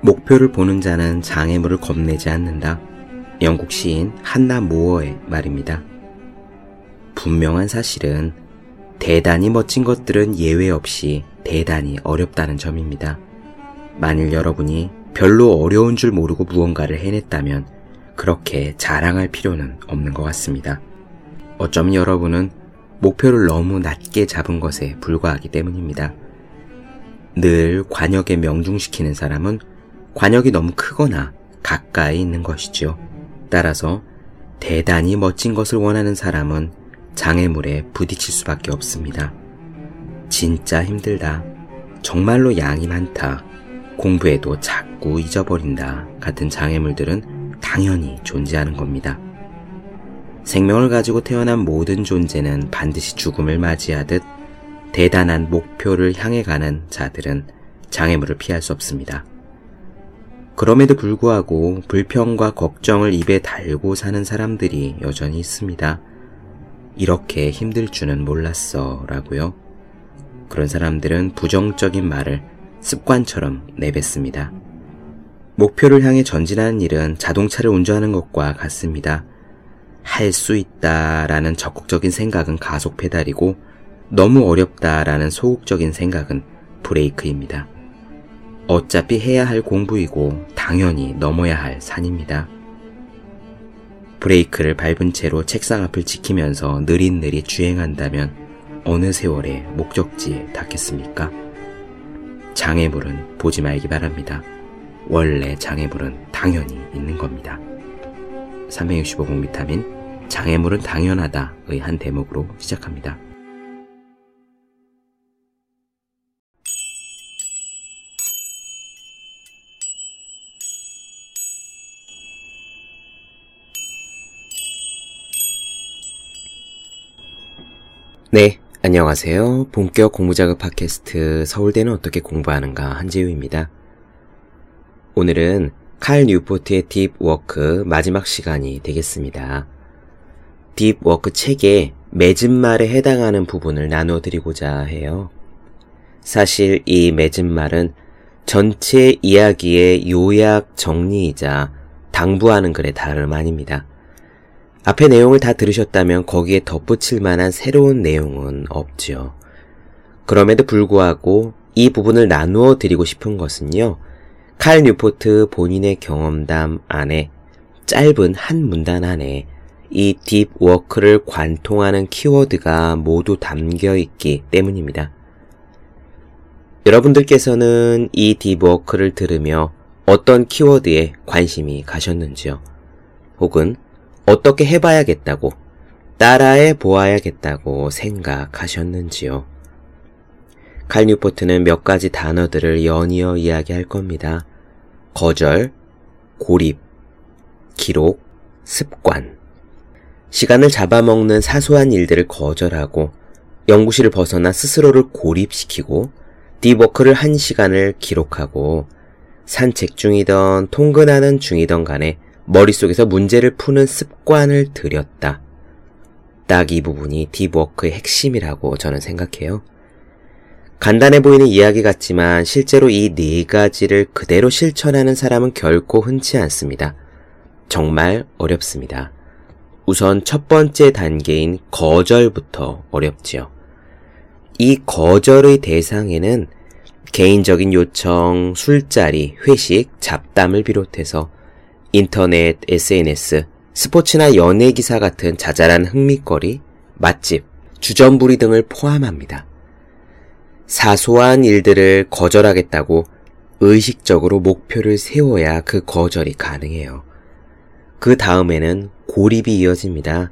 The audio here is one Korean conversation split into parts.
목표를 보는 자는 장애물을 겁내지 않는다. 영국 시인 한나 모어의 말입니다. 분명한 사실은 대단히 멋진 것들은 예외 없이 대단히 어렵다는 점입니다. 만일 여러분이 별로 어려운 줄 모르고 무언가를 해냈다면 그렇게 자랑할 필요는 없는 것 같습니다. 어쩌면 여러분은 목표를 너무 낮게 잡은 것에 불과하기 때문입니다. 늘 관역에 명중시키는 사람은 관역이 너무 크거나 가까이 있는 것이죠. 따라서 대단히 멋진 것을 원하는 사람은 장애물에 부딪힐 수밖에 없습니다. 진짜 힘들다. 정말로 양이 많다. 공부에도 자꾸 잊어버린다. 같은 장애물들은 당연히 존재하는 겁니다. 생명을 가지고 태어난 모든 존재는 반드시 죽음을 맞이하듯 대단한 목표를 향해 가는 자들은 장애물을 피할 수 없습니다. 그럼에도 불구하고 불평과 걱정을 입에 달고 사는 사람들이 여전히 있습니다. 이렇게 힘들 줄은 몰랐어 라고요. 그런 사람들은 부정적인 말을 습관처럼 내뱉습니다. 목표를 향해 전진하는 일은 자동차를 운전하는 것과 같습니다. 할 수 있다 라는 적극적인 생각은 가속 페달이고 너무 어렵다 라는 소극적인 생각은 브레이크입니다. 어차피 해야 할 공부이고 당연히 넘어야 할 산입니다. 브레이크를 밟은 채로 책상 앞을 지키면서 느릿느릿 주행한다면 어느 세월에 목적지에 닿겠습니까? 장애물은 보지 말기 바랍니다. 원래 장애물은 당연히 있는 겁니다. 365공 비타민 장애물은 당연하다의 한 대목으로 시작합니다. 네, 안녕하세요. 본격 공부자극 팟캐스트 서울대는 어떻게 공부하는가 한재우입니다. 오늘은 칼 뉴포트의 Deep Work 마지막 시간이 되겠습니다. Deep Work 책의 맺음말에 해당하는 부분을 나눠드리고자 해요. 사실 이 맺음말은 전체 이야기의 요약 정리이자 당부하는 글에 다름 아닙니다. 앞의 내용을 다 들으셨다면 거기에 덧붙일 만한 새로운 내용은 없지요. 그럼에도 불구하고 이 부분을 나누어 드리고 싶은 것은요. 칼 뉴포트 본인의 경험담 안에 짧은 한 문단 안에 이 deep work를 관통하는 키워드가 모두 담겨 있기 때문입니다. 여러분들께서는 이 deep work를 들으며 어떤 키워드에 관심이 가셨는지요? 혹은 어떻게 해봐야겠다고, 따라해 보아야겠다고 생각하셨는지요? 칼 뉴포트는 몇 가지 단어들을 연이어 이야기할 겁니다. 거절, 고립, 기록, 습관. 시간을 잡아먹는 사소한 일들을 거절하고 연구실을 벗어나 스스로를 고립시키고 디워크를 한 시간을 기록하고 산책 중이던 통근하는 중이던 간에 머릿속에서 문제를 푸는 습관을 들였다. 딱 이 부분이 딥워크의 핵심이라고 저는 생각해요. 간단해 보이는 이야기 같지만 실제로 이 네 가지를 그대로 실천하는 사람은 결코 흔치 않습니다. 정말 어렵습니다. 우선 첫 번째 단계인 거절부터 어렵지요. 이 거절의 대상에는 개인적인 요청, 술자리, 회식, 잡담을 비롯해서 인터넷, SNS, 스포츠나 연예 기사 같은 자잘한 흥미거리, 맛집, 주전부리 등을 포함합니다. 사소한 일들을 거절하겠다고 의식적으로 목표를 세워야 그 거절이 가능해요. 그 다음에는 고립이 이어집니다.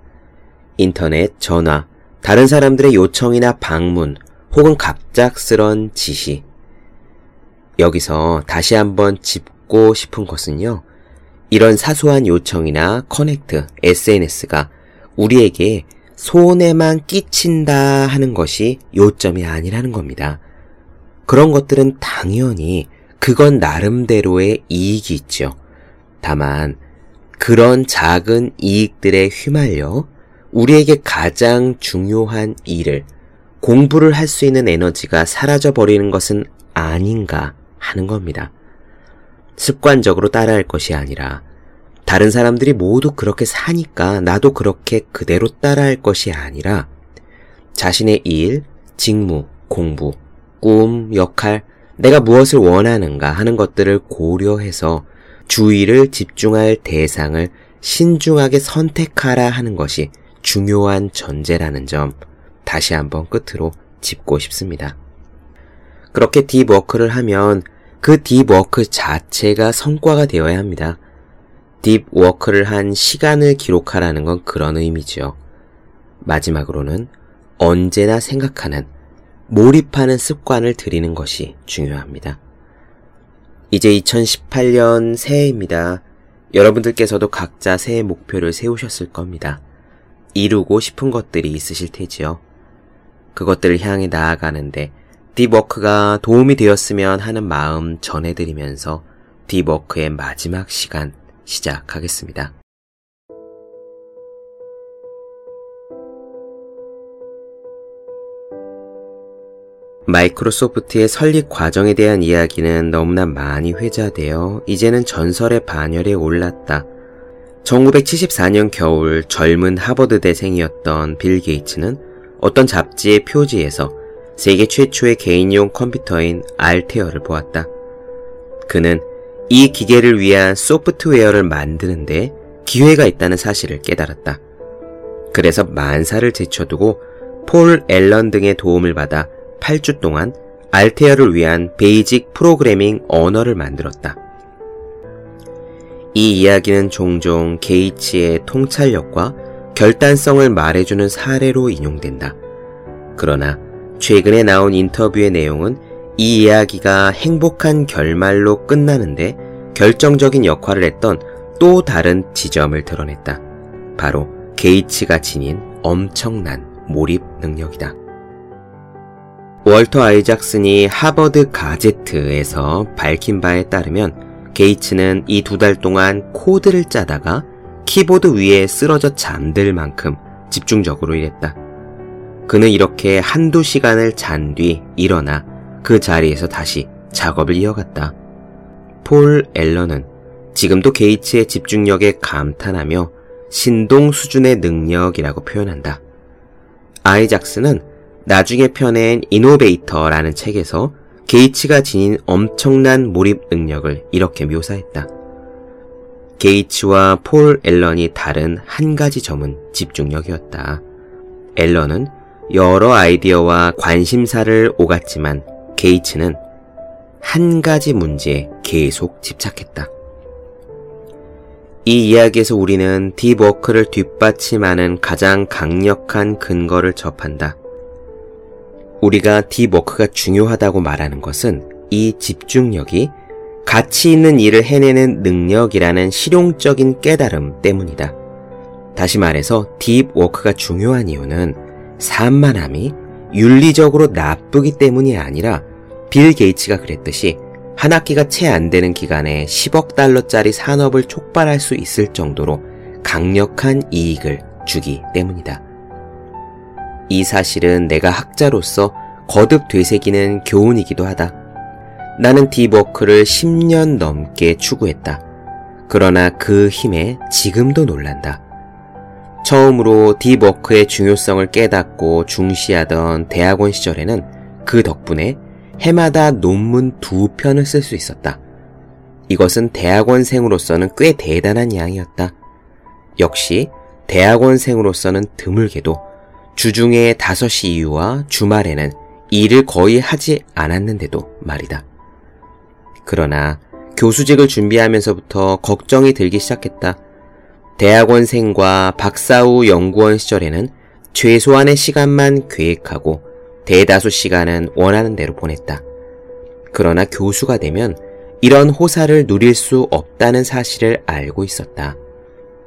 인터넷, 전화, 다른 사람들의 요청이나 방문, 혹은 갑작스런 지시. 여기서 다시 한번 짚고 싶은 것은요. 이런 사소한 요청이나 커넥트, SNS가 우리에게 손해만 끼친다 하는 것이 요점이 아니라는 겁니다. 그런 것들은 당연히 그건 나름대로의 이익이 있죠. 다만 그런 작은 이익들에 휘말려 우리에게 가장 중요한 일을 공부를 할 수 있는 에너지가 사라져 버리는 것은 아닌가 하는 겁니다. 습관적으로 따라할 것이 아니라 다른 사람들이 모두 그렇게 사니까 나도 그렇게 그대로 따라할 것이 아니라 자신의 일, 직무, 공부, 꿈, 역할, 내가 무엇을 원하는가 하는 것들을 고려해서 주의를 집중할 대상을 신중하게 선택하라 하는 것이 중요한 전제라는 점 다시 한번 끝으로 짚고 싶습니다. 그렇게 deep work를 하면 그 deep work 자체가 성과가 되어야 합니다. deep work를 한 시간을 기록하라는 건 그런 의미죠. 마지막으로는 언제나 생각하는 몰입하는 습관을 들이는 것이 중요합니다. 이제 2018년 새해입니다. 여러분들께서도 각자 새해 목표를 세우셨을 겁니다. 이루고 싶은 것들이 있으실 테지요. 그것들을 향해 나아가는데 딥워크가 도움이 되었으면 하는 마음 전해드리면서 딥워크의 마지막 시간 시작하겠습니다. 마이크로소프트의 설립 과정에 대한 이야기는 너무나 많이 회자되어 이제는 전설의 반열에 올랐다. 1974년 겨울 젊은 하버드대생이었던 빌 게이츠는 어떤 잡지의 표지에서 세계 최초의 개인용 컴퓨터인 알테어를 보았다. 그는 이 기계를 위한 소프트웨어를 만드는데 기회가 있다는 사실을 깨달았다. 그래서 만사를 제쳐두고 폴 앨런 등의 도움을 받아 8주 동안 알테어를 위한 베이직 프로그래밍 언어를 만들었다. 이 이야기는 종종 게이츠의 통찰력과 결단성을 말해주는 사례로 인용된다. 그러나 최근에 나온 인터뷰의 내용은 이 이야기가 행복한 결말로 끝나는데 결정적인 역할을 했던 또 다른 지점을 드러냈다. 바로 게이츠가 지닌 엄청난 몰입 능력이다. 월터 아이작슨이 하버드 가제트에서 밝힌 바에 따르면 게이츠는 이 두 달 동안 코드를 짜다가 키보드 위에 쓰러져 잠들 만큼 집중적으로 일했다. 그는 이렇게 한두 시간을 잔 뒤 일어나 그 자리에서 다시 작업을 이어갔다. 폴 앨런은 지금도 게이츠의 집중력에 감탄하며 신동 수준의 능력이라고 표현한다. 아이작스는 나중에 펴낸 이노베이터라는 책에서 게이츠가 지닌 엄청난 몰입 능력을 이렇게 묘사했다. 게이츠와 폴 앨런이 다른 한 가지 점은 집중력이었다. 앨런은 여러 아이디어와 관심사를 오갔지만 게이츠는 한 가지 문제에 계속 집착했다. 이 이야기에서 우리는 deep work를 뒷받침하는 가장 강력한 근거를 접한다. 우리가 deep work가 중요하다고 말하는 것은 이 집중력이 가치 있는 일을 해내는 능력이라는 실용적인 깨달음 때문이다. 다시 말해서 딥워크가 중요한 이유는 산만함이 윤리적으로 나쁘기 때문이 아니라 빌 게이츠가 그랬듯이 한 학기가 채 안 되는 기간에 10억 달러짜리 산업을 촉발할 수 있을 정도로 강력한 이익을 주기 때문이다. 이 사실은 내가 학자로서 거듭 되새기는 교훈이기도 하다. 나는 deep work를 10년 넘게 추구했다. 그러나 그 힘에 지금도 놀란다. 처음으로 deep work의 중요성을 깨닫고 중시하던 대학원 시절에는 그 덕분에 해마다 논문 두 편을 쓸 수 있었다. 이것은 대학원생으로서는 꽤 대단한 양이었다. 역시 대학원생으로서는 드물게도 주중에 5시 이후와 주말에는 일을 거의 하지 않았는데도 말이다. 그러나 교수직을 준비하면서부터 걱정이 들기 시작했다. 대학원생과 박사 후 연구원 시절에는 최소한의 시간만 계획하고 대다수 시간은 원하는 대로 보냈다. 그러나 교수가 되면 이런 호사를 누릴 수 없다는 사실을 알고 있었다.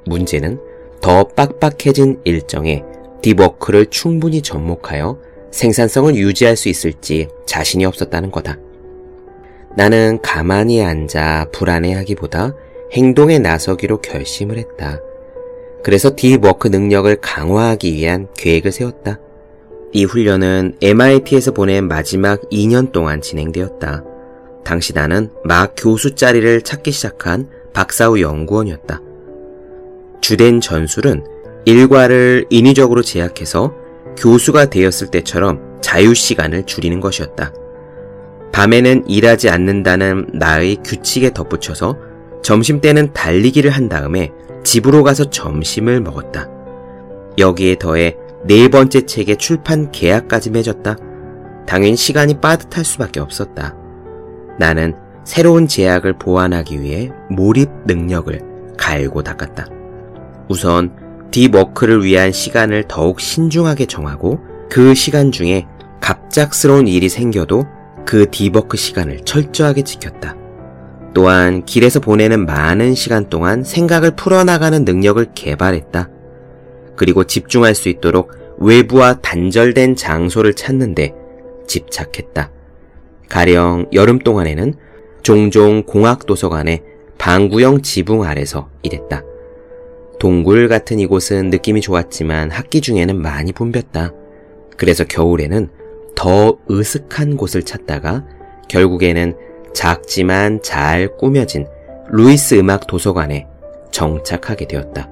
문제는 더 빡빡해진 일정에 deep work를 충분히 접목하여 생산성을 유지할 수 있을지 자신이 없었다는 거다. 나는 가만히 앉아 불안해하기보다 행동에 나서기로 결심을 했다. 그래서 deep work 능력을 강화하기 위한 계획을 세웠다. 이 훈련은 MIT에서 보낸 마지막 2년 동안 진행되었다. 당시 나는 막 교수 자리를 찾기 시작한 박사후 연구원이었다. 주된 전술은 일과를 인위적으로 제약해서 교수가 되었을 때처럼 자유시간을 줄이는 것이었다. 밤에는 일하지 않는다는 나의 규칙에 덧붙여서 점심때는 달리기를 한 다음에 집으로 가서 점심을 먹었다. 여기에 더해 네 번째 책의 출판 계약까지 맺었다. 당연히 시간이 빠듯할 수밖에 없었다. 나는 새로운 제약을 보완하기 위해 몰입 능력을 갈고 닦았다. 우선 deep work를 위한 시간을 더욱 신중하게 정하고 그 시간 중에 갑작스러운 일이 생겨도 그 deep work 시간을 철저하게 지켰다. 또한 길에서 보내는 많은 시간 동안 생각을 풀어나가는 능력을 개발했다. 그리고 집중할 수 있도록 외부와 단절된 장소를 찾는데 집착했다. 가령 여름 동안에는 종종 공학 도서관의 방구형 지붕 아래서 일했다. 동굴 같은 이곳은 느낌이 좋았지만 학기 중에는 많이 붐볐다. 그래서 겨울에는 더 으슥한 곳을 찾다가 결국에는 작지만 잘 꾸며진 루이스 음악 도서관에 정착하게 되었다.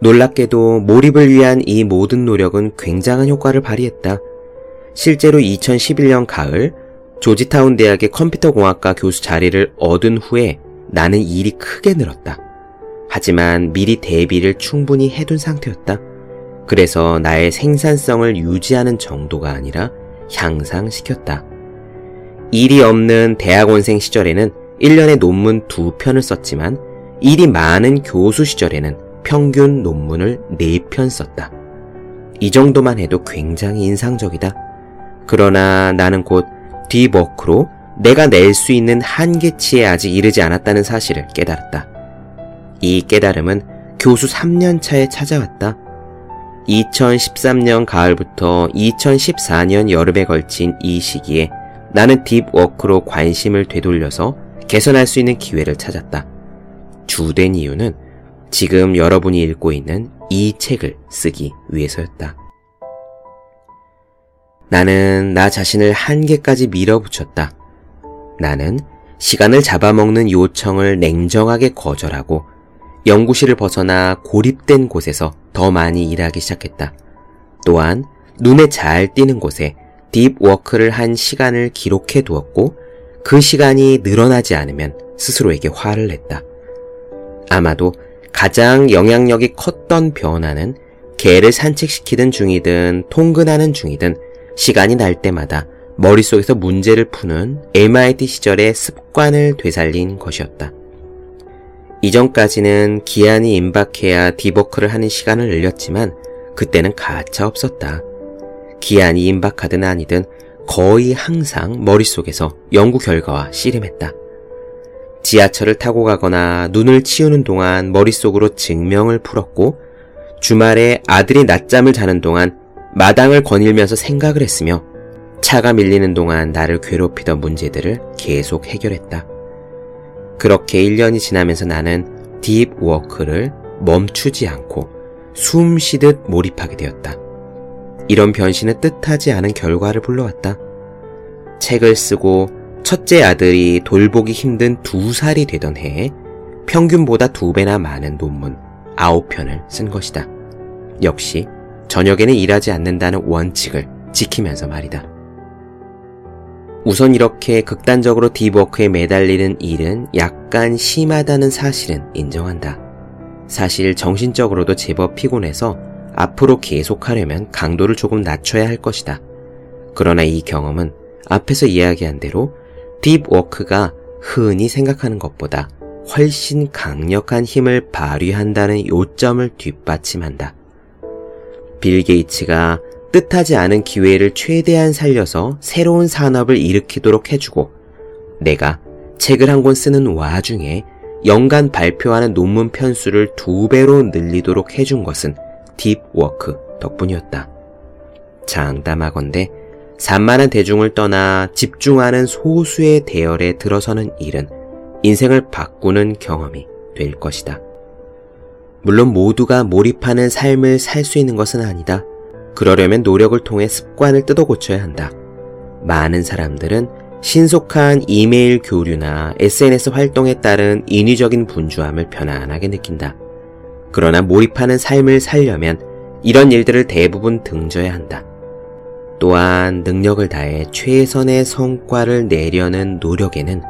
놀랍게도 몰입을 위한 이 모든 노력은 굉장한 효과를 발휘했다. 실제로 2011년 가을 조지타운 대학의 컴퓨터공학과 교수 자리를 얻은 후에 나는 일이 크게 늘었다. 하지만 미리 대비를 충분히 해둔 상태였다. 그래서 나의 생산성을 유지하는 정도가 아니라 향상시켰다. 일이 없는 대학원생 시절에는 1년에 논문 두 편을 썼지만 일이 많은 교수 시절에는 평균 논문을 4편 썼다. 이 정도만 해도 굉장히 인상적이다. 그러나 나는 곧 딥워크로 내가 낼 수 있는 한계치에 아직 이르지 않았다는 사실을 깨달았다. 이 깨달음은 교수 3년 차에 찾아왔다. 2013년 가을부터 2014년 여름에 걸친 이 시기에 나는 딥워크로 관심을 되돌려서 개선할 수 있는 기회를 찾았다. 주된 이유는 지금 여러분이 읽고 있는 이 책을 쓰기 위해서였다. 나는 나 자신을 한계까지 밀어붙였다. 나는 시간을 잡아먹는 요청을 냉정하게 거절하고 연구실을 벗어나 고립된 곳에서 더 많이 일하기 시작했다. 또한 눈에 잘 띄는 곳에 딥워크를 한 시간을 기록해 두었고 그 시간이 늘어나지 않으면 스스로에게 화를 냈다. 아마도 가장 영향력이 컸던 변화는 개를 산책시키던 중이든 통근하는 중이든 시간이 날 때마다 머릿속에서 문제를 푸는 MIT 시절의 습관을 되살린 것이었다. 이전까지는 기한이 임박해야 디버크를 하는 시간을 늘렸지만 그때는 가차 없었다. 기한이 임박하든 아니든 거의 항상 머릿속에서 연구 결과와 씨름했다. 지하철을 타고 가거나 눈을 치우는 동안 머릿속으로 증명을 풀었고 주말에 아들이 낮잠을 자는 동안 마당을 거닐면서 생각을 했으며 차가 밀리는 동안 나를 괴롭히던 문제들을 계속 해결했다. 그렇게 1년이 지나면서 나는 deep work를 멈추지 않고 숨 쉬듯 몰입하게 되었다. 이런 변신은 뜻하지 않은 결과를 불러왔다. 책을 쓰고 첫째 아들이 돌보기 힘든 두 살이 되던 해에 평균보다 두 배나 많은 논문 아홉 편을 쓴 것이다. 역시 저녁에는 일하지 않는다는 원칙을 지키면서 말이다. 우선 이렇게 극단적으로 딥워크에 매달리는 일은 약간 심하다는 사실은 인정한다. 사실 정신적으로도 제법 피곤해서 앞으로 계속하려면 강도를 조금 낮춰야 할 것이다. 그러나 이 경험은 앞에서 이야기한 대로 딥워크가 흔히 생각하는 것보다 훨씬 강력한 힘을 발휘한다는 요점을 뒷받침한다. 빌 게이츠가 뜻하지 않은 기회를 최대한 살려서 새로운 산업을 일으키도록 해주고 내가 책을 한 권 쓰는 와중에 연간 발표하는 논문 편수를 두 배로 늘리도록 해준 것은 딥워크 덕분이었다. 장담하건대 산만한 대중을 떠나 집중하는 소수의 대열에 들어서는 일은 인생을 바꾸는 경험이 될 것이다. 물론 모두가 몰입하는 삶을 살 수 있는 것은 아니다. 그러려면 노력을 통해 습관을 뜯어 고쳐야 한다. 많은 사람들은 신속한 이메일 교류나 SNS 활동에 따른 인위적인 분주함을 편안하게 느낀다. 그러나 몰입하는 삶을 살려면 이런 일들을 대부분 등져야 한다. 또한 능력을 다해 최선의 성과를 내려는 노력에는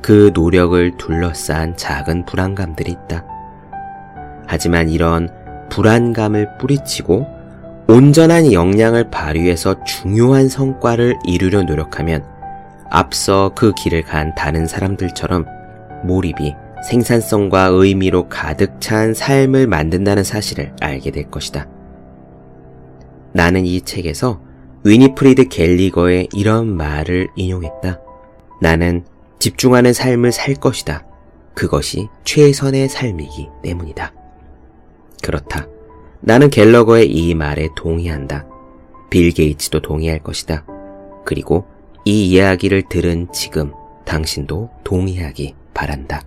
그 노력을 둘러싼 작은 불안감들이 있다. 하지만 이런 불안감을 뿌리치고 온전한 역량을 발휘해서 중요한 성과를 이루려 노력하면 앞서 그 길을 간 다른 사람들처럼 몰입이 생산성과 의미로 가득 찬 삶을 만든다는 사실을 알게 될 것이다. 나는 이 책에서 위니프리드 갤리거의 이런 말을 인용했다. 나는 집중하는 삶을 살 것이다. 그것이 최선의 삶이기 때문이다. 그렇다. 나는 갤러거의 이 말에 동의한다. 빌 게이츠도 동의할 것이다. 그리고 이 이야기를 들은 지금 당신도 동의하기 바란다.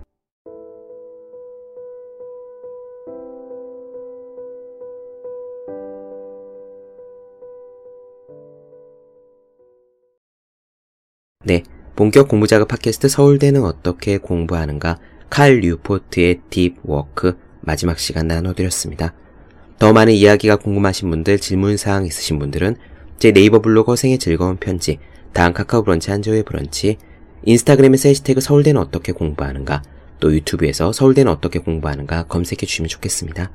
네. 본격 공부작업 팟캐스트 서울대는 어떻게 공부하는가 칼 뉴포트의 deep work 마지막 시간 나눠드렸습니다. 더 많은 이야기가 궁금하신 분들, 질문사항 있으신 분들은 제 네이버 블로그 허생의 즐거운 편지, 다음 카카오 브런치 한조의 브런치, 인스타그램에서 해시태그 서울대는 어떻게 공부하는가, 또 유튜브에서 서울대는 어떻게 공부하는가 검색해 주시면 좋겠습니다.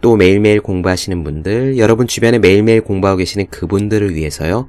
또 매일매일 공부하시는 분들, 여러분 주변에 매일매일 공부하고 계시는 그분들을 위해서요,